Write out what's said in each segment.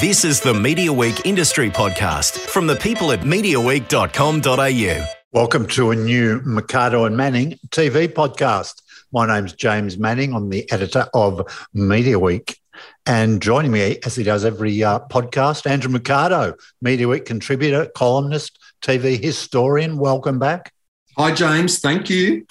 This is the Media Week Industry Podcast from the people at MediaWeek.com.au. Welcome to a new Mercado and Manning TV podcast. My name's James Manning. I'm the editor of Media Week. And joining me, as he does every uh, podcast, Andrew Mercado, Media Week contributor, columnist, TV historian. Welcome back. Hi, James. Thank you.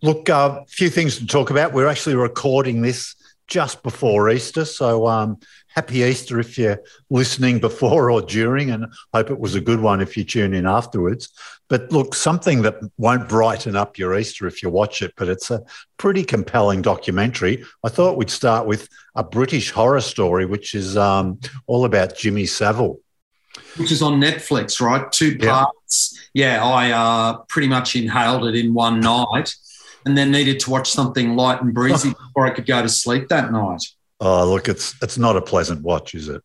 Look, a uh, few things to talk about. We're actually recording this just before Easter. So um, happy Easter if you're listening before or during, and hope it was a good one if you tune in afterwards. But look, something that won't brighten up your Easter if you watch it, but it's a pretty compelling documentary. I thought we'd start with a British horror story, which is um, all about Jimmy Savile. Which is on Netflix, right? Two parts. Yeah, yeah I uh, pretty much inhaled it in one night and then needed to watch something light and breezy before I could go to sleep that night. Oh, look, it's it's not a pleasant watch, is it?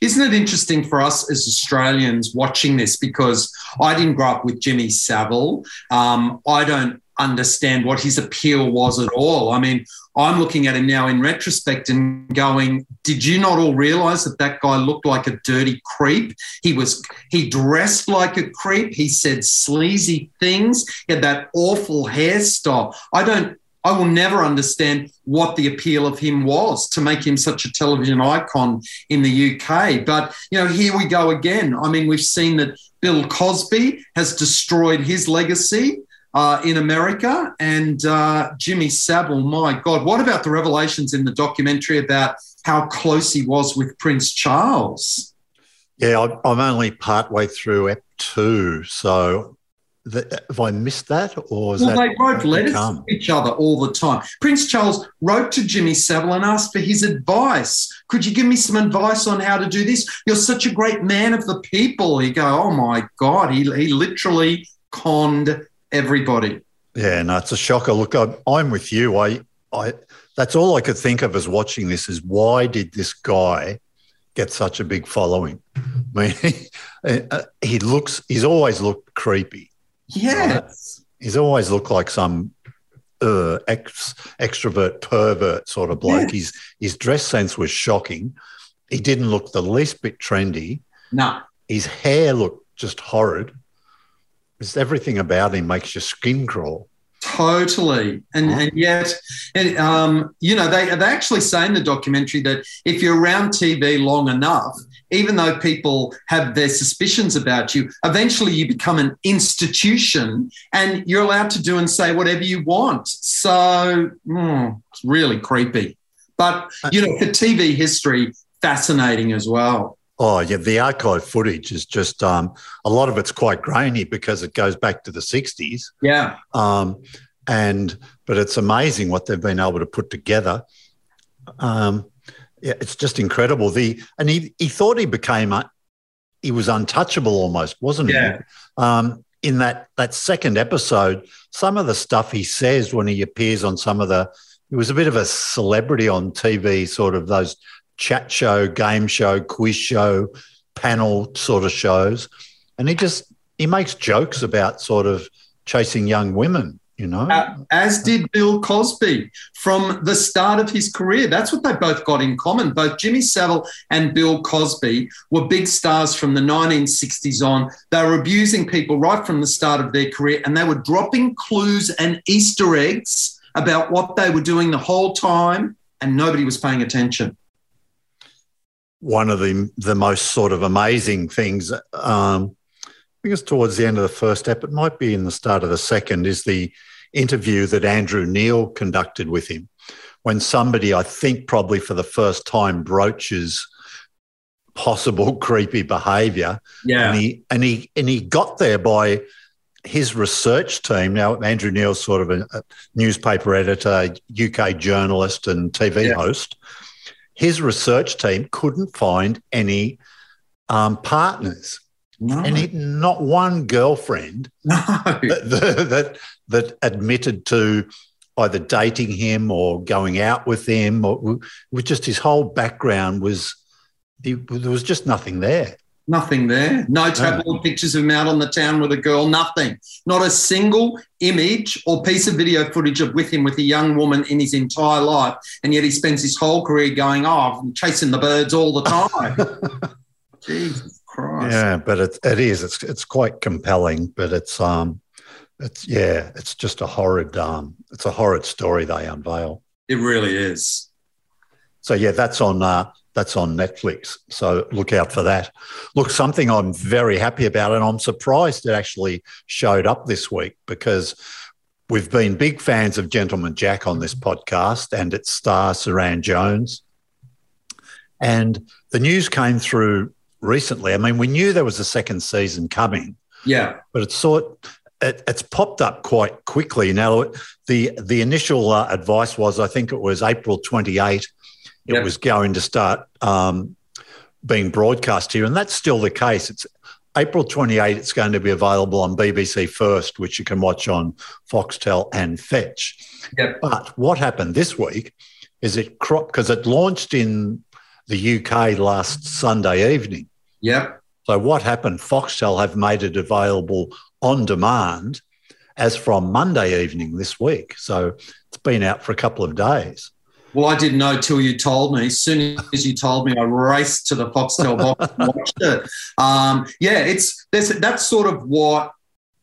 Isn't it interesting for us as Australians watching this? Because I didn't grow up with Jimmy Savile. Um, I don't understand what his appeal was at all. I mean, I'm looking at him now in retrospect and going, did you not all realize that that guy looked like a dirty creep? He was, he dressed like a creep. He said sleazy things. He had that awful hairstyle. I don't, I will never understand what the appeal of him was to make him such a television icon in the UK. But, you know, here we go again. I mean, we've seen that Bill Cosby has destroyed his legacy uh, in America. And uh, Jimmy Savile, my God, what about the revelations in the documentary about how close he was with Prince Charles? Yeah, I'm only partway through Ep two, so the, have I missed that, or well, they wrote letters to each other all the time. Prince Charles wrote to Jimmy Savile and asked for his advice. Could you give me some advice on how to do this? You're such a great man of the people. He go, oh my God, he he literally conned everybody. Yeah, no, it's a shocker. Look, I'm, I'm with you. I, I, that's all I could think of as watching this is why did this guy get such a big following? I mean, uh, he looks, he's always looked creepy. Yes. He's always looked like some uh, ex, extrovert pervert sort of bloke. Yeah. His, his dress sense was shocking. He didn't look the least bit trendy. No. His hair looked just horrid. Just everything about him makes your skin crawl. Totally, and, and yet, and, um, you know, they they actually say in the documentary that if you're around TV long enough, even though people have their suspicions about you, eventually you become an institution, and you're allowed to do and say whatever you want. So, mm, it's really creepy, but you know, for TV history, fascinating as well. Oh yeah, the archive footage is just um, a lot of it's quite grainy because it goes back to the '60s. Yeah, um, and but it's amazing what they've been able to put together. Um, yeah, it's just incredible. The and he he thought he became a, he was untouchable almost, wasn't yeah. he? Um, in that that second episode, some of the stuff he says when he appears on some of the he was a bit of a celebrity on TV, sort of those chat show, game show, quiz show, panel sort of shows. And he just he makes jokes about sort of chasing young women, you know. Uh, as did Bill Cosby from the start of his career. That's what they both got in common. Both Jimmy Savile and Bill Cosby were big stars from the 1960s on. They were abusing people right from the start of their career and they were dropping clues and Easter eggs about what they were doing the whole time and nobody was paying attention one of the the most sort of amazing things. Um, I think it's towards the end of the first step. It might be in the start of the second. Is the interview that Andrew Neil conducted with him when somebody, I think, probably for the first time, broaches possible creepy behaviour. Yeah, and he and he and he got there by his research team. Now, Andrew Neil's sort of a, a newspaper editor, UK journalist, and TV yeah. host his research team couldn't find any um, partners. No. And he, not one girlfriend no. that, that, that admitted to either dating him or going out with him, or with just his whole background was he, there was just nothing there. Nothing there. No tabloid pictures of him out on the town with a girl. Nothing. Not a single image or piece of video footage of with him with a young woman in his entire life. And yet he spends his whole career going, "Oh, I'm chasing the birds all the time." Jesus Christ. Yeah, but it, it is. It's it's quite compelling, but it's um, it's yeah, it's just a horrid um, it's a horrid story they unveil. It really is. So yeah, that's on uh, that's on Netflix. So look out for that. Look, something I'm very happy about, and I'm surprised it actually showed up this week because we've been big fans of Gentleman Jack on this podcast and its star Suranne Jones. And the news came through recently. I mean, we knew there was a second season coming. Yeah. But it's sort it, it's popped up quite quickly. Now, the the initial uh, advice was, I think it was April 28. It yep. was going to start um, being broadcast here, and that's still the case. It's April 28. It's going to be available on BBC First, which you can watch on Foxtel and Fetch. Yep. But what happened this week is it cropped because it launched in the UK last Sunday evening. Yep. So what happened? Foxtel have made it available on demand as from Monday evening this week. So it's been out for a couple of days. Well, I didn't know till you told me. As soon as you told me, I raced to the Foxtel box and watched it. Um, yeah, it's that's sort of what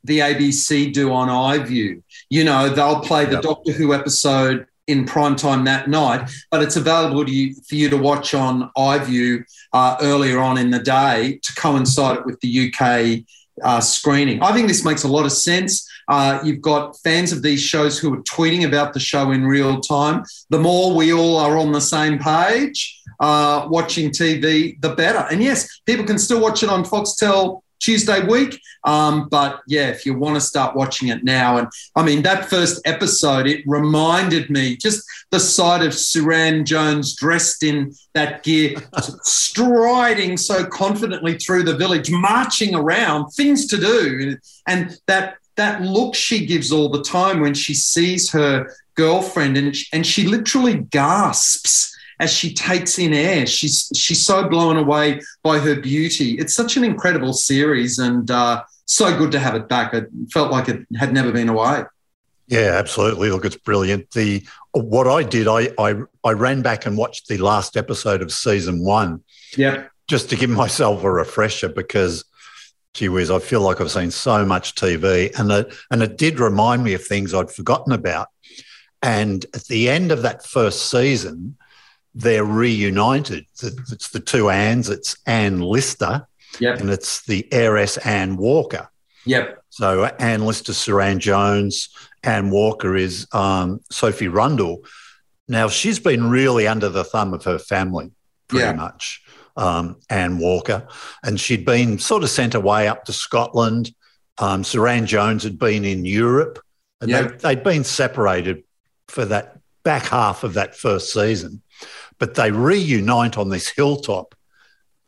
the ABC do on iView. You know, they'll play the yep. Doctor Who episode in prime time that night, but it's available to you, for you to watch on iView uh, earlier on in the day to coincide it with the UK uh, screening. I think this makes a lot of sense. Uh, you've got fans of these shows who are tweeting about the show in real time. The more we all are on the same page uh, watching TV, the better. And yes, people can still watch it on Foxtel Tuesday week. Um, but yeah, if you want to start watching it now, and I mean, that first episode, it reminded me just the sight of Suranne Jones dressed in that gear, striding so confidently through the village, marching around, things to do. And that, that look she gives all the time when she sees her girlfriend and she, and she literally gasps as she takes in air. She's she's so blown away by her beauty. It's such an incredible series, and uh, so good to have it back. It felt like it had never been away. Yeah, absolutely. Look, it's brilliant. The what I did, I I, I ran back and watched the last episode of season one. Yeah. Just to give myself a refresher because gee whiz, I feel like I've seen so much TV and it and it did remind me of things I'd forgotten about. And at the end of that first season, they're reunited. It's the two Anns. It's Anne Lister, yep. and it's the heiress Ann Walker. Yep. So Anne Lister, Suranne Jones, Ann Walker is um, Sophie Rundle. Now she's been really under the thumb of her family, pretty yeah. much. Um, Ann Walker, and she'd been sort of sent away up to Scotland. Um, Suranne Jones had been in Europe, and they, they'd been separated for that back half of that first season but they reunite on this hilltop.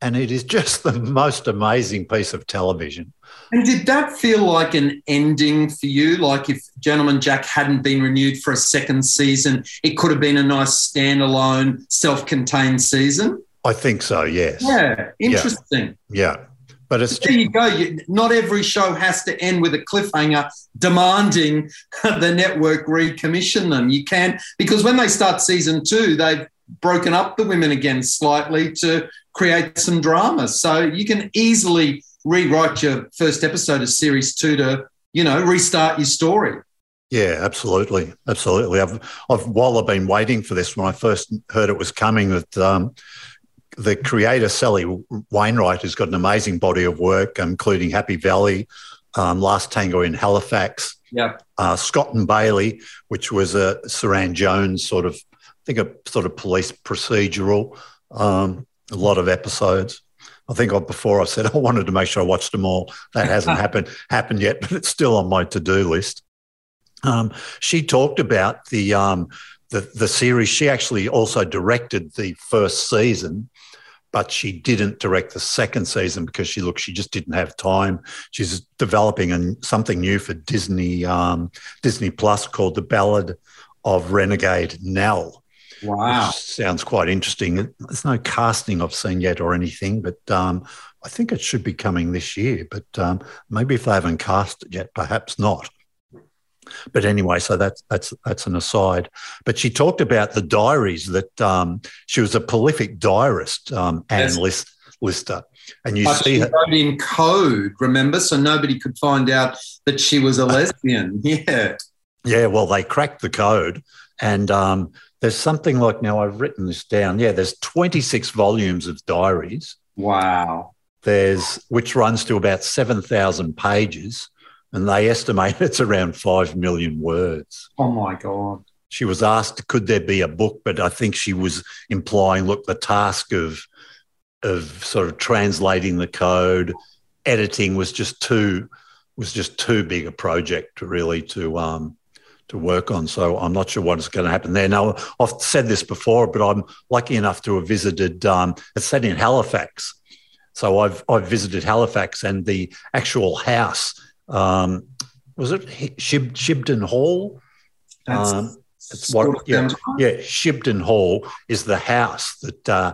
And it is just the most amazing piece of television. And did that feel like an ending for you? Like if Gentleman Jack hadn't been renewed for a second season, it could have been a nice standalone, self contained season? I think so, yes. Yeah, interesting. Yeah. yeah. But it's there you go. You, not every show has to end with a cliffhanger demanding the network recommission them. You can because when they start season two, they've broken up the women again slightly to create some drama. So you can easily rewrite your first episode of series two to, you know, restart your story. Yeah, absolutely, absolutely. I've, I've while I've been waiting for this, when I first heard it was coming, that um, the creator Sally Wainwright has got an amazing body of work, including Happy Valley, um, Last Tango in Halifax, yeah, uh, Scott and Bailey, which was a Suranne Jones sort of I think a sort of police procedural, um, a lot of episodes. I think before I said I wanted to make sure I watched them all. That hasn't happened happened yet, but it's still on my to do list. Um, she talked about the um, the the series. She actually also directed the first season, but she didn't direct the second season because she looked she just didn't have time. She's developing an, something new for Disney um, Disney Plus called the Ballad of Renegade Nell Wow. sounds quite interesting. There's no casting I've seen yet or anything, but um, I think it should be coming this year. But um, maybe if they haven't cast it yet, perhaps not. But anyway, so that's that's that's an aside. But she talked about the diaries that um, she was a prolific diarist, um, Yes. List, Lister, and you But see she her. wrote in code, remember? So nobody could find out that she was a lesbian. Yeah. Yeah, well, they cracked the code, and um, there's something like now I've written this down. Yeah, there's 26 volumes of diaries. Wow. There's which runs to about 7,000 pages, and they estimate it's around five million words. Oh my God. She was asked, could there be a book? But I think she was implying, look, the task of of sort of translating the code, editing was just too was just too big a project really to um, to work on. So I'm not sure what is going to happen there. Now I've said this before, but I'm lucky enough to have visited. Um, it's set in Halifax, so I've I've visited Halifax and the actual house. Um, was it Shib, Shibden Hall? Um, it's what, yeah, yeah, Shibden Hall is the house that uh,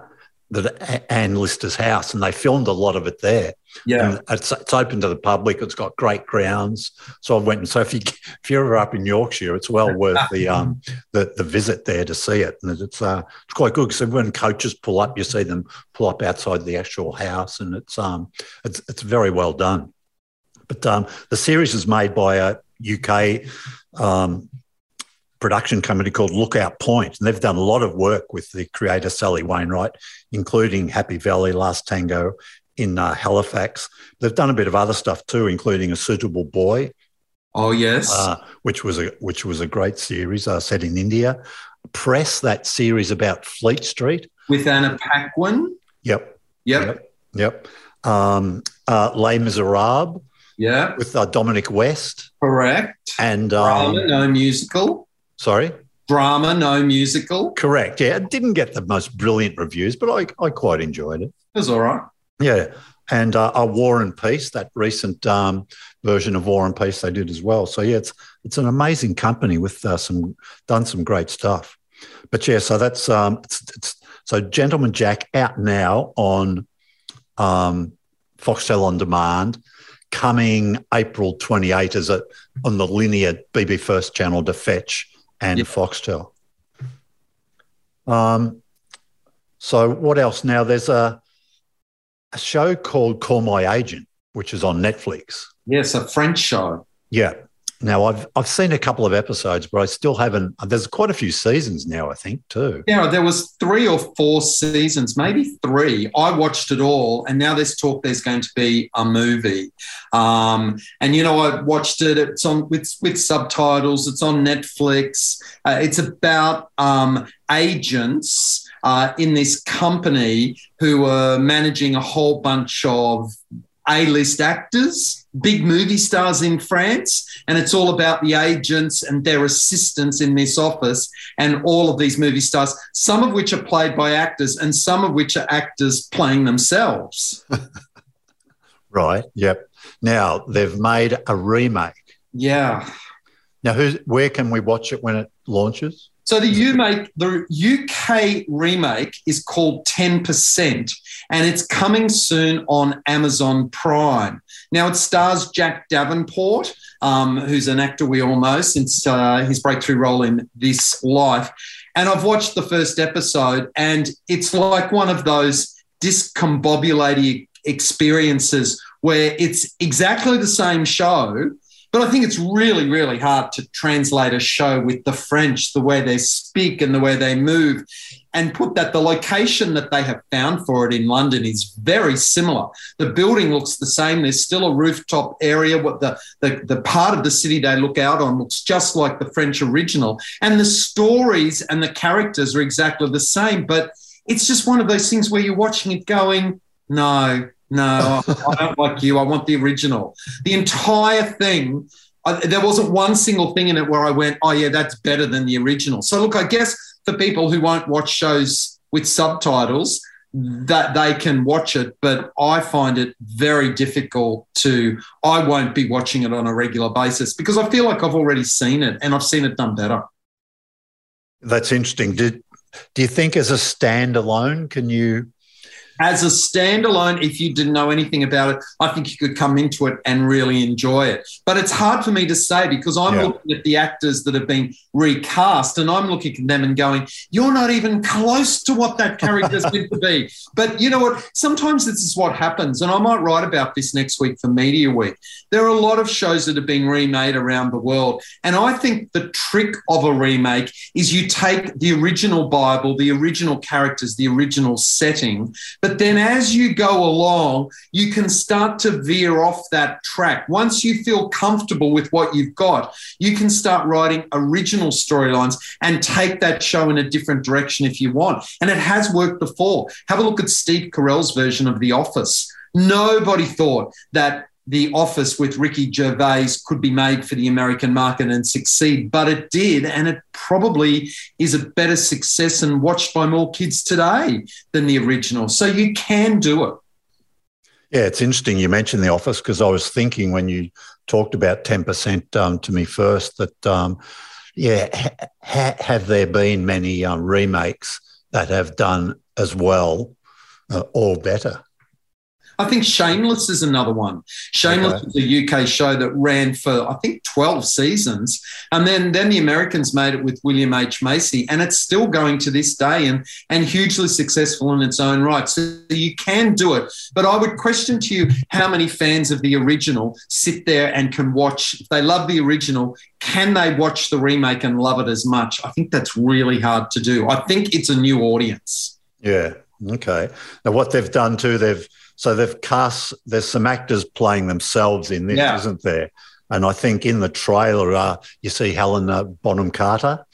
that Anne Lister's house, and they filmed a lot of it there. Yeah. And it's, it's open to the public. It's got great grounds. So I went and so if you if you're ever up in Yorkshire, it's well worth the um the, the visit there to see it, and it's uh it's quite good because when coaches pull up, you see them pull up outside the actual house, and it's um it's it's very well done. But um, the series is made by a UK um, production company called Lookout Point, and they've done a lot of work with the creator Sally Wainwright, including Happy Valley, Last Tango in uh, Halifax. They've done a bit of other stuff too, including A Suitable Boy, Oh, yes. uh, which was a which was a great series uh, set in India. Press that series about Fleet Street. With Anna Paquin. Yep, Yep. yep. Um, uh, Les Miserables Yeah. with uh, Dominic West Correct. and um, Drama, no musical. sorry. Drama, no musical. Correct. Yeah, it didn't get the most brilliant reviews, but I, I quite enjoyed it. It was all right. Yeah. And uh, uh, War and Peace, that recent um, version of War and Peace, they did as well. So yeah, it's it's an amazing company with uh, some done some great stuff. But yeah, so that's um, it's, it's so Gentleman Jack out now on um, Foxtel on demand, coming April twenty eight is it, on the linear BB First channel to Fetch and Yeah. Foxtel. Um, so what else? Now there's a a show called Call My Agent, which is on Netflix. Yes, a French show. Yeah. Now I've I've seen a couple of episodes, but I still haven't. There's quite a few seasons now, I think, too. Yeah, there was three or four seasons, maybe three. I watched it all, and now there's talk there's going to be a movie. Um, and you know, I watched it. It's on with with subtitles. It's on Netflix. Uh, it's about um, agents uh, in this company who are managing a whole bunch of A-list actors, big movie stars in France, and it's all about the agents and their assistants in this office and all of these movie stars, some of which are played by actors and some of which are actors playing themselves. Right. Yep. Now they've made a remake. Yeah. Now, who's where can we watch it when it launches? So the UK, the UK remake is called 10%, and it's coming soon on Amazon Prime. Now it stars Jack Davenport, um, who's an actor we all know since uh, his breakthrough role in This Life. And I've watched the first episode, and it's like one of those discombobulating experiences where it's exactly the same show, but I think it's really, really hard to translate a show with the French, the way they speak and the way they move, and put that the location that they have found for it in London is very similar. The building looks the same. There's still a rooftop area. What the, the, the part of the city they look out on looks just like the French original. And the stories and the characters are exactly the same. But it's just one of those things where you're watching it going, no, no, I don't like you. I want the original. The entire thing, I, there wasn't one single thing in it where I went, oh, yeah, that's better than the original. So, look, I guess for people who won't watch shows with subtitles, that they can watch it, but I find it very difficult to. I won't be watching it on a regular basis because I feel like I've already seen it and I've seen it done better. That's interesting. Did Do you think as a standalone, can you as a standalone, if you didn't know anything about it, I think you could come into it and really enjoy it. But it's hard for me to say because I'm yeah. looking at the actors that have been recast and I'm looking at them and going, you're not even close to what that character's meant to be. But you know what? Sometimes this is what happens. And I might write about this next week for Media Week. There are a lot of shows that are being remade around the world. And I think the trick of a remake is you take the original Bible, the original characters, the original setting, but then as you go along, you can start to veer off that track. Once you feel comfortable with what you've got, you can start writing original storylines and take that show in a different direction if you want. And it has worked before. Have a look at Steve Carell's version of The Office. Nobody thought that the Office with Ricky Gervais could be made for the American market and succeed, but it did, and it probably is a better success and watched by more kids today than the original. So you can do it. Yeah, it's interesting you mentioned The Office because I was thinking when you talked about 10% um, to me first that, um, yeah, ha- have there been many um, remakes that have done as well uh, or better? I think Shameless is another one. Shameless okay. was a UK show that ran for I think 12 seasons, and then then the Americans made it with William H Macy, and it's still going to this day and and hugely successful in its own right. So you can do it, but I would question to you how many fans of the original sit there and can watch. If they love the original, can they watch the remake and love it as much? I think that's really hard to do. I think it's a new audience. Yeah. Okay. Now, what they've done too, they've so they've cast. There's some actors playing themselves in this, yeah. isn't there? And I think in the trailer, uh, you see Helena Bonham Carter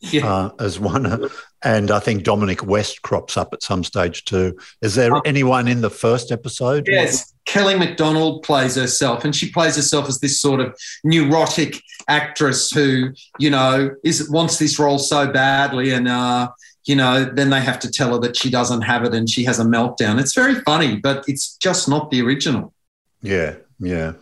yeah. uh, as one, and I think Dominic West crops up at some stage too. Is there um, anyone in the first episode? Yes, Kelly Macdonald plays herself, and she plays herself as this sort of neurotic actress who, you know, is wants this role so badly, and uh, you know, then they have to tell her that she doesn't have it and she has a meltdown. It's very funny, but it's just not the original. Yeah, yeah.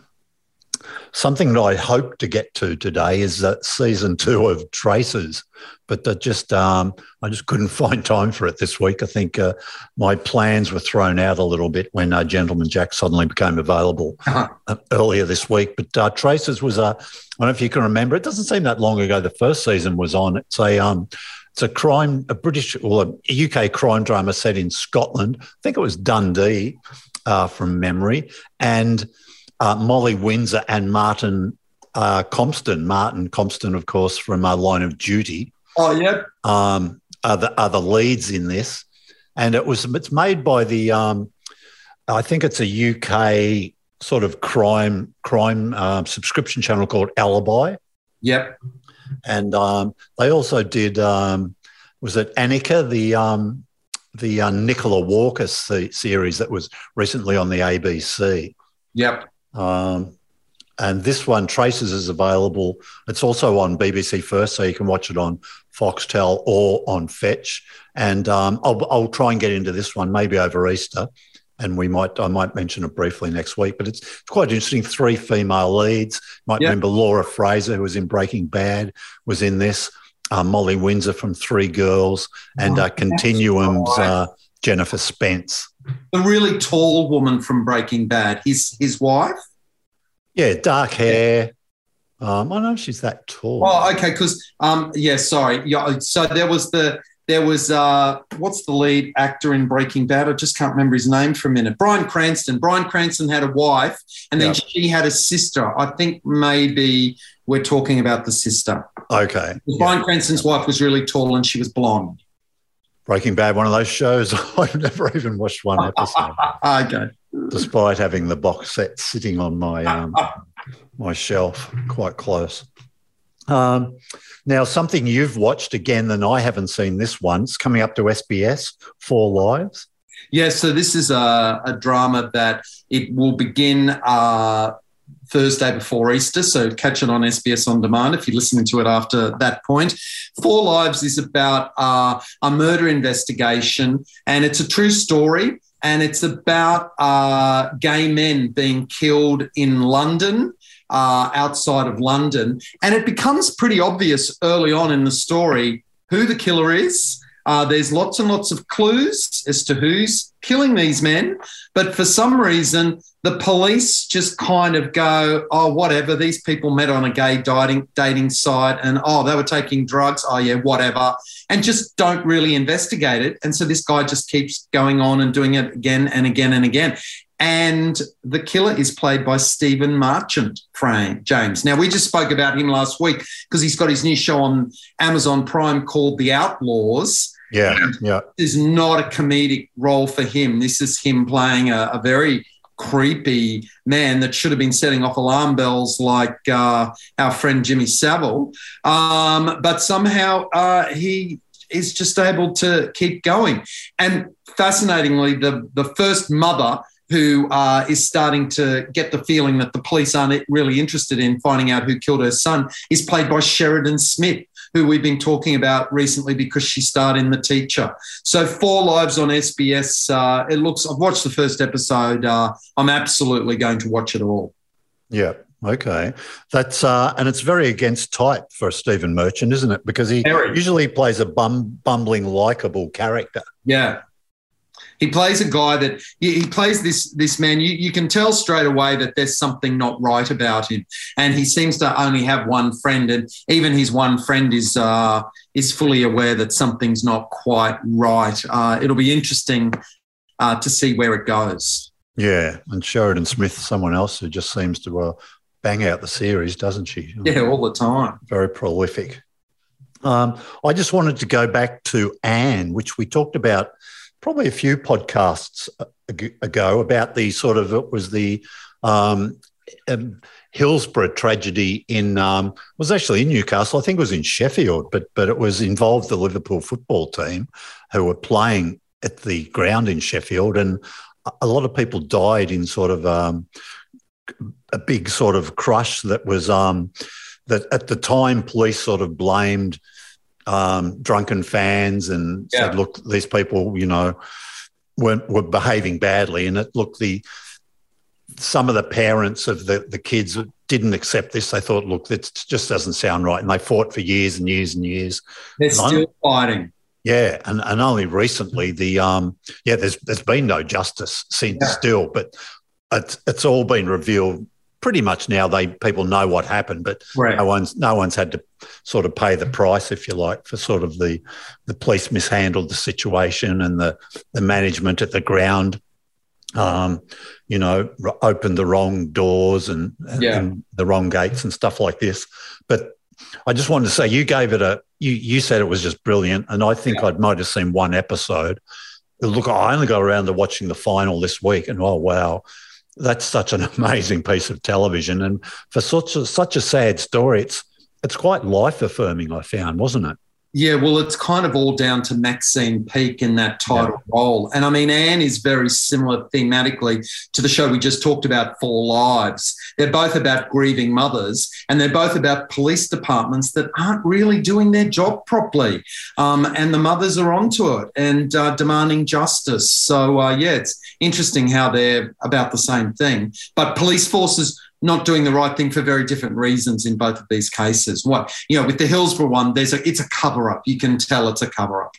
Something that I hope to get to today is that season two of Traces, but that just um, I just couldn't find time for it this week. I think uh, my plans were thrown out a little bit when uh, Gentleman Jack suddenly became available uh-huh. Uh, earlier this week. But uh, Traces was a I don't know if you can remember. It doesn't seem that long ago. The first season was on. It's a um, it's a crime, a British or a UK crime drama set in Scotland. I think it was Dundee uh, from memory. And uh, Molly Windsor and Martin uh, Compston, Martin Compston, of course, from uh, Line of Duty. Oh, yeah. Um, are, the, are the leads in this. And it was it's made by the, um, I think it's a UK sort of crime crime uh, subscription channel called Alibi. Yep and um, they also did um, was it Annika the um, the uh, Nicola Walker series that was recently on the ABC. Yep. Um, and this one, Traces, is available. It's also on BBC First, so you can watch it on Foxtel or on Fetch. And um, I'll, I'll try and get into this one maybe over Easter and we might I might mention it briefly next week. But it's, it's quite interesting. Three female leads. You might remember Laura Fraser, who was in Breaking Bad, was in this. Uh, Molly Windsor from Three Girls, and oh, uh, Continuum's uh, Jennifer Spence. The really tall woman from Breaking Bad, his his wife. Yeah, dark hair. Um, I know she's that tall. Oh, okay. Because um, yeah, sorry. Yeah, so there was the there was uh, what's the lead actor in Breaking Bad? I just can't remember his name for a minute. Bryan Cranston. Bryan Cranston had a wife, and then yep. she had a sister. I think maybe we're talking about the sister. Okay. Bryan yep. Cranston's wife was really tall, and she was blonde. Breaking Bad, one of those shows I've never even watched one episode. okay. Despite having the box set sitting on my um, my shelf quite close. Um, now, something you've watched again than I haven't seen this once coming up to SBS, Four Lives. Yeah, so this is a, a drama that it will begin uh, Thursday before Easter. So catch it on SBS On Demand if you're listening to it after that point. Four Lives is about uh, a murder investigation, and it's a true story. And it's about uh, gay men being killed in London uh, outside of London. And it becomes pretty obvious early on in the story who the killer is. Uh, there's lots and lots of clues as to who's killing these men, but for some reason, the police just kind of go, oh, whatever. These people met on a gay dating dating site, and oh, they were taking drugs. Oh, yeah, whatever, and just don't really investigate it. And so this guy just keeps going on and doing it again and again and again. And the killer is played by Stephen Merchant, James. Now, we just spoke about him last week because he's got his new show on Amazon Prime called The Outlaws. Yeah, yeah. This is not a comedic role for him. This is him playing a, a very creepy man that should have been setting off alarm bells like uh, our friend Jimmy Savile. Um, but somehow uh, he is just able to keep going. And fascinatingly, the, the first mother who uh, is starting to get the feeling that the police aren't really interested in finding out who killed her son, is played by Sheridan Smith, who we've been talking about recently because she starred in The Teacher. So, Four Lives on SBS. Uh, it looks. I've watched the first episode. Uh, I'm absolutely going to watch it all. Yeah. Okay, that's uh, and it's very against type for Stephen Merchant, isn't it? Because he very. usually plays a bum, bumbling, likable character. Yeah, he plays a guy that he plays this this man. You, you can tell straight away that there's something not right about him, and he seems to only have one friend, and even his one friend is uh, is fully aware that something's not quite right. Uh, it'll be interesting uh, to see where it goes. Yeah, and Sheridan Smith, someone else who just seems to uh, bang out the series, doesn't she? Yeah, all the time. Very prolific. Um, I just wanted to go back to Anne, which we talked about probably a few podcasts ago about the sort of it was the um, um, Hillsborough tragedy in um, was actually in Newcastle. I think it was in Sheffield, but but it was involved the Liverpool football team who were playing at the ground in Sheffield, and a lot of people died in sort of um, a big sort of crush that was um, that at the time police sort of blamed um, drunken fans and yeah. said, "Look, these people, you know, were were behaving badly." And it looked the some of the parents of the the kids didn't accept this. They thought, "Look, this just doesn't sound right," and they fought for years and years and years. They're and still I'm, fighting. Yeah, and, and only recently the um yeah there's there's been no justice since yeah. still, but it's it's all been revealed pretty much now they people know what happened, but right. no one's no one's had to sort of pay the price, if you like, for sort of the the police mishandled the situation and the the management at the ground. Um, you know, opened the wrong doors and, yeah. and the wrong gates and stuff like this. But I just wanted to say you gave it a you you said it was just brilliant, and I think yeah. I might have seen one episode. Look, I only got around to watching the final this week, and oh wow, that's such an amazing piece of television, and for such a, such a sad story, it's it's quite life affirming. I found, wasn't it? Yeah, well, it's kind of all down to Maxine Peake in that title yeah. role. And I mean, Anne is very similar thematically to the show we just talked about, Four Lives. They're both about grieving mothers and they're both about police departments that aren't really doing their job properly. Um, and the mothers are onto it and uh, demanding justice. So, uh, yeah, it's interesting how they're about the same thing. But police forces not doing the right thing for very different reasons in both of these cases. What you know, with the Hillsborough one, there's a it's a cover up. You can tell it's a cover up.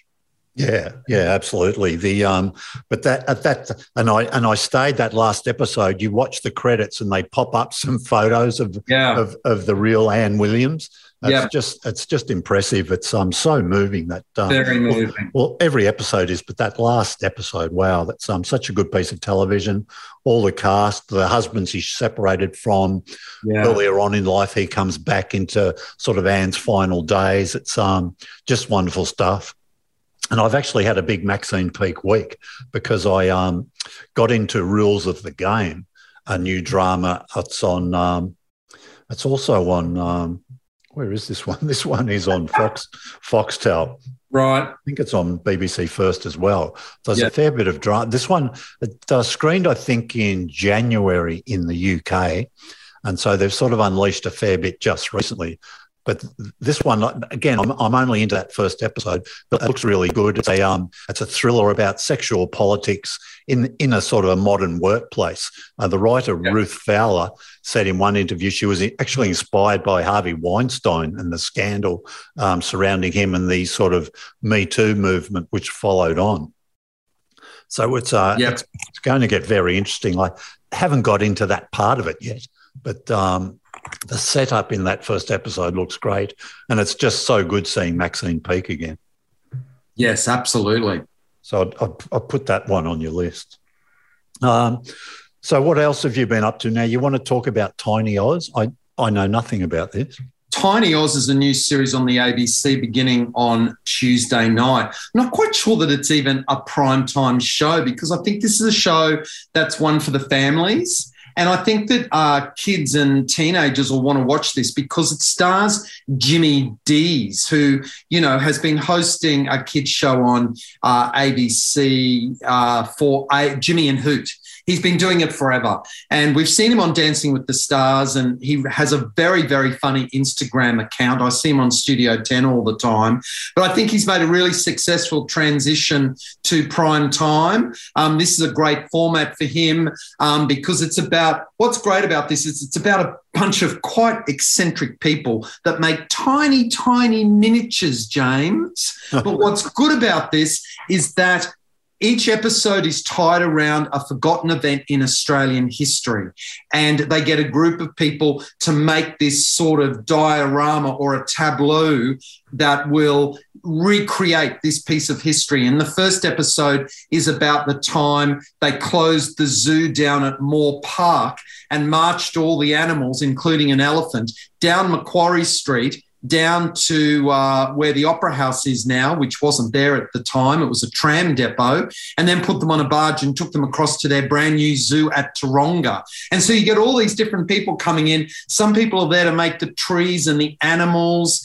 Yeah, yeah, absolutely. The um, but that at that and I and I stayed that last episode. You watch the credits and they pop up some photos of yeah. of, of the real Anne Williams. It's yeah. just it's just impressive. It's um so moving that um, very moving. Well, well, every episode is, but that last episode, wow, that's um such a good piece of television. All the cast, the husbands he's separated from yeah. earlier on in life, he comes back into sort of Anne's final days. It's um just wonderful stuff. And I've actually had a big Maxine Peake week because I um got into Rules of the Game, a new drama. It's on. Um, it's also on. Um, where is this one? This one is on Fox Foxtel. Right. I think it's on BBC First as well. There's a fair bit of drama. This one it uh, screened, I think, in January in the UK, and so they've sort of unleashed a fair bit just recently. But this one again, I'm, I'm only into that first episode, but it looks really good. It's a um, it's a thriller about sexual politics in in a sort of a modern workplace. Uh, the writer yeah. Ruth Fowler said in one interview she was actually inspired by Harvey Weinstein and the scandal um, surrounding him and the sort of Me Too movement which followed on. So it's uh, yep. it's, it's, going to get very interesting. I haven't got into that part of it yet, but um, the setup in that first episode looks great, and it's just so good seeing Maxine Peake again. Yes, absolutely. So I'll put that one on your list. Um, so what else have you been up to now? You want to talk about Tiny Oz? I I know nothing about this. Tiny Oz is a new series on the ABC beginning on Tuesday night. I'm not quite sure that it's even a prime time show because I think this is a show that's one for the families. And I think that uh, kids and teenagers will want to watch this because it stars Jimmy Rees, who, you know, has been hosting a kids show on uh, ABC uh, for Jimmy and Hoot. He's been doing it forever. And we've seen him on Dancing with the Stars, and he has a very, very funny Instagram account. I see him on Studio 10 all the time. But I think he's made a really successful transition to prime time. Um, this is a great format for him um, because it's about what's great about this is it's about a bunch of quite eccentric people that make tiny, tiny miniatures, James. but what's good about this is that each episode is tied around a forgotten event in Australian history. And they get a group of people to make this sort of diorama or a tableau that will recreate this piece of history. And the first episode is about the time they closed the zoo down at Moore Park and marched all the animals, including an elephant, down Macquarie Street down to uh, where the Opera House is now, which wasn't there at the time. It was a tram depot, and then put them on a barge and took them across to their brand new zoo at Taronga. And so you get all these different people coming in. Some people are there to make the trees and the animals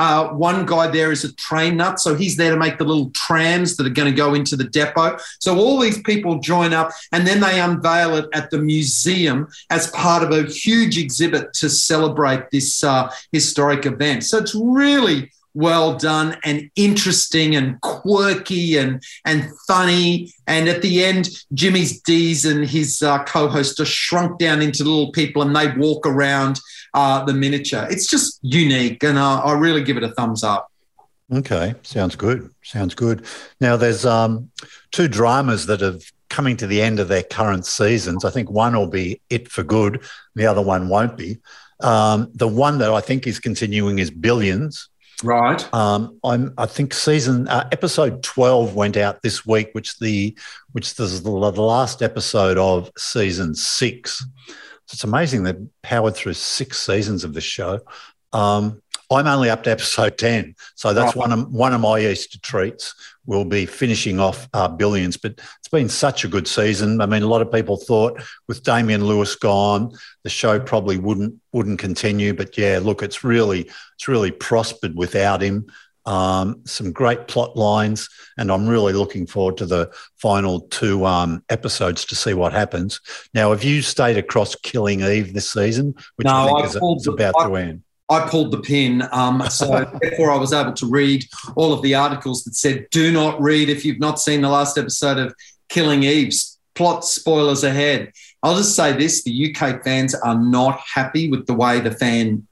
uh, one guy there is a train nut, so he's there to make the little trams that are going to go into the depot. So all these people join up and then they unveil it at the museum as part of a huge exhibit to celebrate this uh, historic event. So it's really well done and interesting and quirky and and funny. And at the end, Jimmy's Rees and his uh, co-host are shrunk down into little people, and they walk around uh, the miniature. It's just unique, and uh, I really give it a thumbs up. Okay, sounds good. Sounds good. Now, there's um, two dramas that have coming to the end of their current seasons. I think one will be it for good, the other one won't be. Um, the one that I think is continuing is Billions. Right. Um, I'm. I think season uh, episode twelve went out this week, which the which is the, the last episode of season six. It's amazing they've powered through six seasons of this show. Um, I'm only up to episode 10. So that's right. one, of, one of my Easter treats. We'll be finishing off uh, Billions, but it's been such a good season. I mean, a lot of people thought with Damian Lewis gone, the show probably wouldn't wouldn't continue. But yeah, look, it's really it's really prospered without him um, some great plot lines, and I'm really looking forward to the final two um, episodes to see what happens. Now, have you stayed across Killing Eve this season, which no, I think I is, is about I, to end? I pulled the pin, um, so therefore I was able to read all of the articles that said, "Do not read if you've not seen the last episode of Killing Eve." Plot spoilers ahead. I'll just say this: the UK fans are not happy with the way the fan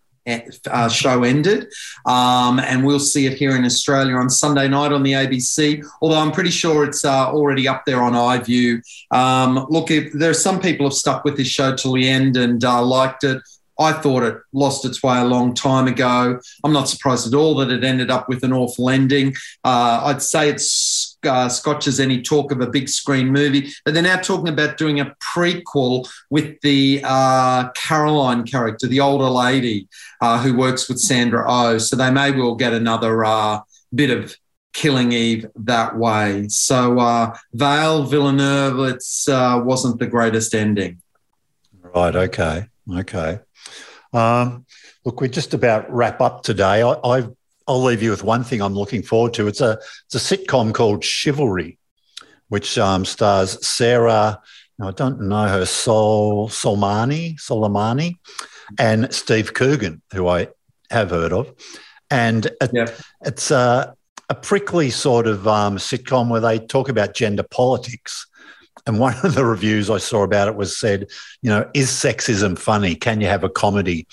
uh, show ended. Um, and we'll see it here in Australia on Sunday night on the ABC, although I'm pretty sure it's uh, already up there on iView. Um, look, if there are some people have stuck with this show till the end and uh, liked it. I thought it lost its way a long time ago. I'm not surprised at all that it ended up with an awful ending. Uh, I'd say it's uh, any talk of a big screen movie, but they're now talking about doing a prequel with the uh, Caroline character, the older lady uh, who works with Sandra O. Oh. So they may well get another uh, bit of Killing Eve that way. So uh, Vale Villanelle, it uh, wasn't the greatest ending. Right. Okay. Okay. Um, look, we just about wrap up today. I, I've I'll leave you with one thing I'm looking forward to. It's a it's a sitcom called Chivalry, which um, stars Sarah. I don't know her Sol Solmani Solemani, and Steve Coogan, who I have heard of, and it, yeah. it's a, a, prickly sort of um, sitcom where they talk about gender politics. And one of the reviews I saw about it was said, you know, is sexism funny? Can you have a comedy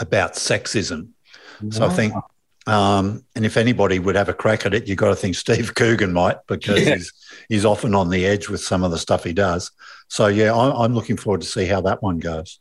about sexism? Wow. So I think um, and if anybody would have a crack at it, you've got to think Steve Coogan might because yeah. he's, he's often on the edge with some of the stuff he does. So, yeah, I'm, I'm looking forward to see how that one goes.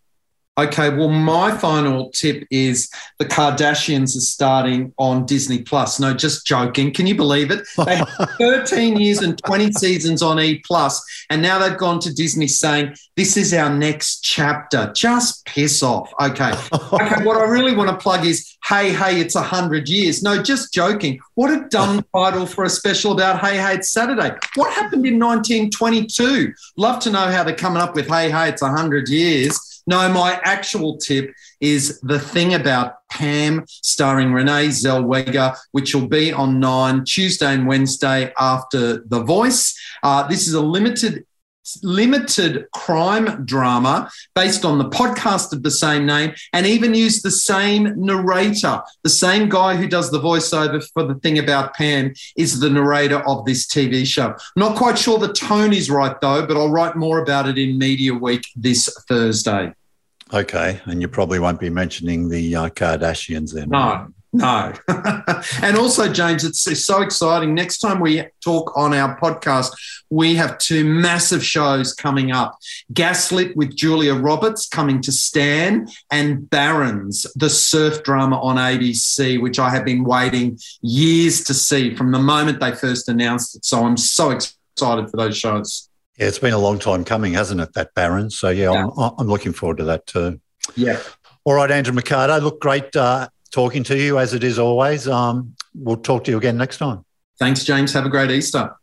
Okay, well, my final tip is the Kardashians are starting on Disney Plus. No, just joking. Can you believe it? They have 13 years and 20 seasons on E Plus, and now they've gone to Disney saying this is our next chapter. Just piss off. Okay. Okay. what I really want to plug is Hey Hey, it's a hundred years. No, just joking. What a dumb title for a special about Hey Hey, it's Saturday. What happened in 1922? Love to know how they're coming up with Hey Hey, it's a hundred years. No, my actual tip is The Thing About Pam, starring Renee Zellweger, which will be on Nine Tuesday and Wednesday after The Voice. Uh, this is a limited limited crime drama based on the podcast of the same name and even used the same narrator. The same guy who does the voiceover for the thing about Pam is the narrator of this TV show. Not quite sure the tone is right though, but I'll write more about it in Media Week this Thursday. Okay, and you probably won't be mentioning the uh, Kardashians then. No, no. and also, James, it's, so exciting. Next time we talk on our podcast, we have two massive shows coming up Gaslit with Julia Roberts coming to Stan, and Barons, the surf drama on ABC, which I have been waiting years to see from the moment they first announced it. So I'm so excited for those shows. Yeah, it's been a long time coming, hasn't it, that Barons? So, yeah, yeah. I'm, I'm looking forward to that too. Yeah. All right, Andrew Mercado, look great uh, talking to you as it is always. Um, we'll talk to you again next time. Thanks, James. Have a great Easter.